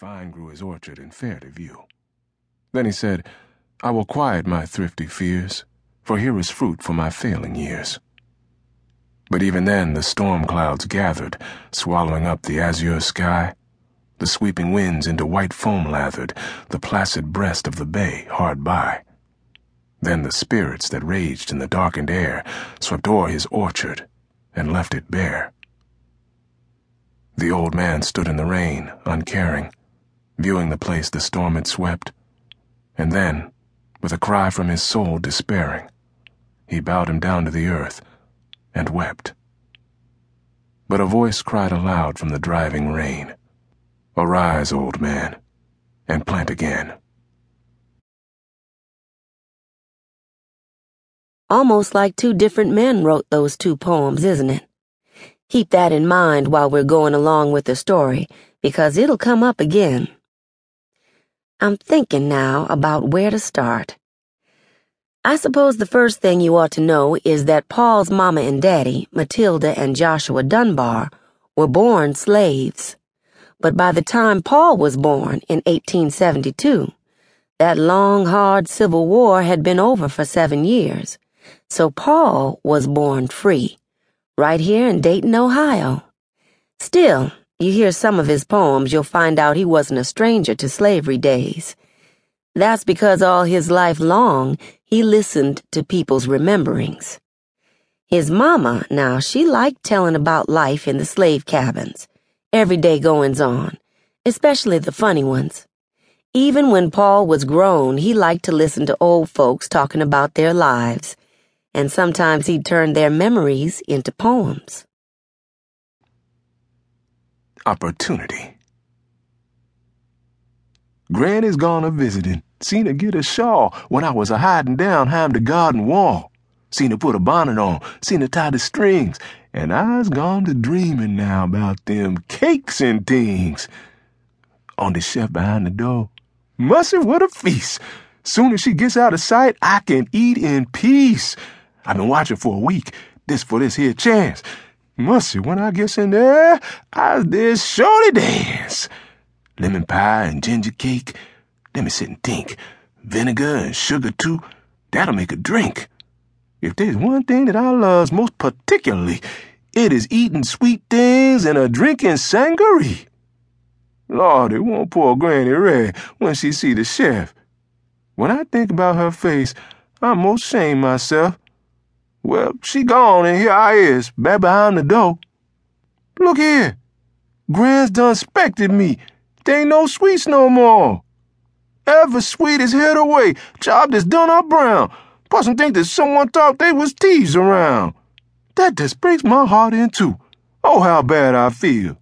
Fine grew his orchard and fair to view. Then he said, I will quiet my thrifty fears, for here is fruit for my failing years. But even then the storm clouds gathered, swallowing up the azure sky. The sweeping winds into white foam lathered the placid breast of the bay hard by. Then the spirits that raged in the darkened air swept o'er his orchard and left it bare. The old man stood in the rain, uncaring viewing the place the storm had swept. And then, with a cry from his soul despairing, he bowed him down to the earth and wept. But a voice cried aloud from the driving rain Arise, old man, and plant again. Almost like two different men wrote those two poems, isn't it? Keep that in mind while we're going along with the story, because it'll come up again. I'm thinking now about where to start. I suppose the first thing you ought to know is that Paul's mama and daddy, Matilda and Joshua Dunbar, were born slaves. But by the time Paul was born in 1872, that long, hard Civil War had been over for seven years. So Paul was born free, right here in Dayton, Ohio. Still, you hear some of his poems, you'll find out he wasn't a stranger to slavery days. That's because all his life long, he listened to people's rememberings. His mama, now, she liked telling about life in the slave cabins, everyday goings on, especially the funny ones. Even when Paul was grown, he liked to listen to old folks talking about their lives, and sometimes he'd turn their memories into poems opportunity. Granny's gone a visitin'. Seen her get a shawl when I was a hiding down behind the garden wall. Seen her put a bonnet on, seen her tie the strings, and I's gone to dreamin' now about them cakes and things. On the shelf behind the door, mussy, what a feast! Soon as she gets out of sight, I can eat in peace. I've been watching for a week, this for this here chance. Mussy, when I gets in there, I did surely dance. Lemon pie and ginger cake. Let me sit and think. Vinegar and sugar too. That'll make a drink. If there's one thing that I loves most particularly, it is eating sweet things and a drinking sangaree. Lord, it won't pour Granny red when she see the chef. When I think about her face, I most shame myself. Well, she gone, and here I is, back behind the door. Look here. Gran's done spected me. There ain't no sweets no more. Ever sweet is hid away. Job is done up brown. Possum think that someone thought they was thieves around. That just breaks my heart in two. Oh, how bad I feel.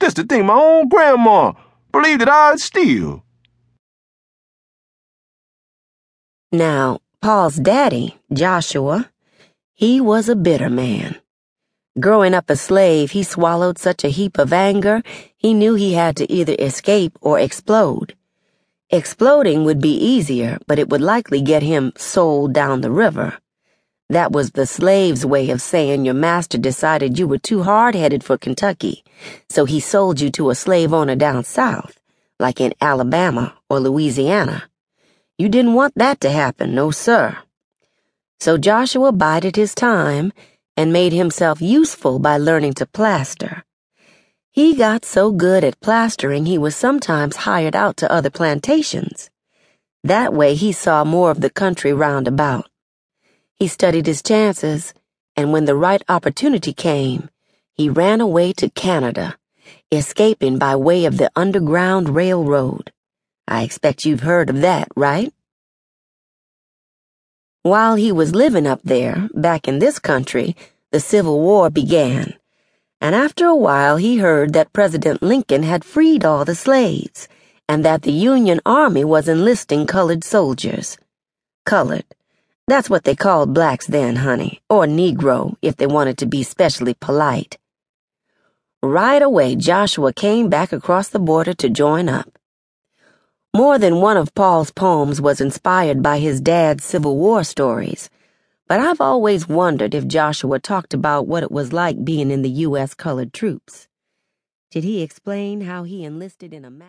Just to think my own grandma believed that I'd steal. Now, Paul's daddy, Joshua, he was a bitter man. Growing up a slave, he swallowed such a heap of anger, he knew he had to either escape or explode. Exploding would be easier, but it would likely get him sold down the river. That was the slave's way of saying your master decided you were too hard headed for Kentucky, so he sold you to a slave owner down south, like in Alabama or Louisiana. You didn't want that to happen, no sir. So Joshua bided his time and made himself useful by learning to plaster. He got so good at plastering he was sometimes hired out to other plantations. That way he saw more of the country round about. He studied his chances, and when the right opportunity came, he ran away to Canada, escaping by way of the Underground Railroad. I expect you've heard of that, right? While he was living up there, back in this country, the Civil War began. And after a while, he heard that President Lincoln had freed all the slaves, and that the Union Army was enlisting colored soldiers. Colored. That's what they called blacks then, honey, or Negro, if they wanted to be specially polite. Right away, Joshua came back across the border to join up. More than one of Paul's poems was inspired by his dad's Civil War stories, but I've always wondered if Joshua talked about what it was like being in the U.S. colored troops. Did he explain how he enlisted in a